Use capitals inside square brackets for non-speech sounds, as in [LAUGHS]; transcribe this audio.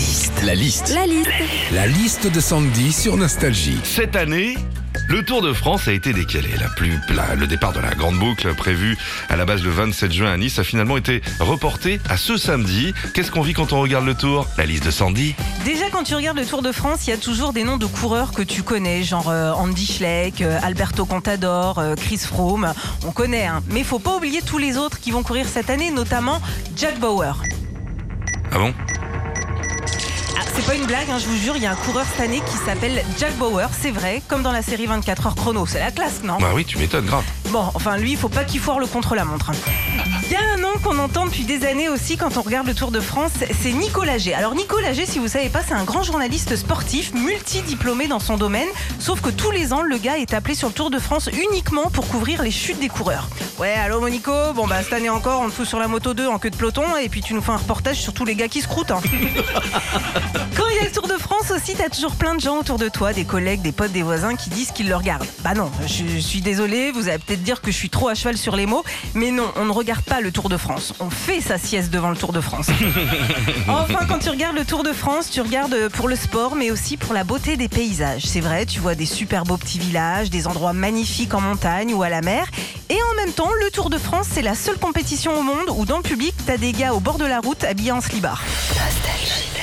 liste. La liste. La liste. La liste de Sandy sur Nostalgie. Cette année, le Tour de France a été décalé. La plus, la- le départ de la grande boucle prévu à la base le 27 juin à Nice a finalement été reporté à ce samedi. Qu'est-ce qu'on vit quand on regarde le Tour? La liste de Sandy. Déjà, quand tu regardes le Tour de France, il y a toujours des noms de coureurs que tu connais, genre euh, Andy Schleck, euh, Alberto Contador, euh, Chris Froome. On connaît, hein. Mais faut pas oublier tous les autres qui vont courir cette année, notamment Jack Bauer. Ah bon? C'est pas une blague, hein, je vous jure, il y a un coureur cette année qui s'appelle Jack Bauer, c'est vrai, comme dans la série 24 heures chrono. C'est la classe, non? Bah oui, tu m'étonnes, grave. Bon, enfin, lui, il faut pas qu'il foire le contre-la-montre. hein. Il y a un nom qu'on entend depuis des années aussi quand on regarde le Tour de France, c'est Nicolas G. Alors Nicolas G, si vous savez pas, c'est un grand journaliste sportif, multidiplômé dans son domaine, sauf que tous les ans, le gars est appelé sur le Tour de France uniquement pour couvrir les chutes des coureurs. Ouais, allô Monico? Bon bah cette année encore, on te fout sur la moto 2 en queue de peloton et puis tu nous fais un reportage sur tous les gars qui se croûtent. hein. [LAUGHS] Quand il y a le Tour de France aussi, t'as toujours plein de gens autour de toi, des collègues, des potes, des voisins qui disent qu'ils le regardent. Bah non, je, je suis désolée, vous allez peut-être dire que je suis trop à cheval sur les mots, mais non, on ne regarde pas le Tour de France. On fait sa sieste devant le Tour de France. [LAUGHS] enfin, quand tu regardes le Tour de France, tu regardes pour le sport, mais aussi pour la beauté des paysages. C'est vrai, tu vois des super beaux petits villages, des endroits magnifiques en montagne ou à la mer. Et en même temps, le Tour de France, c'est la seule compétition au monde où dans le public, t'as des gars au bord de la route habillés en slibard.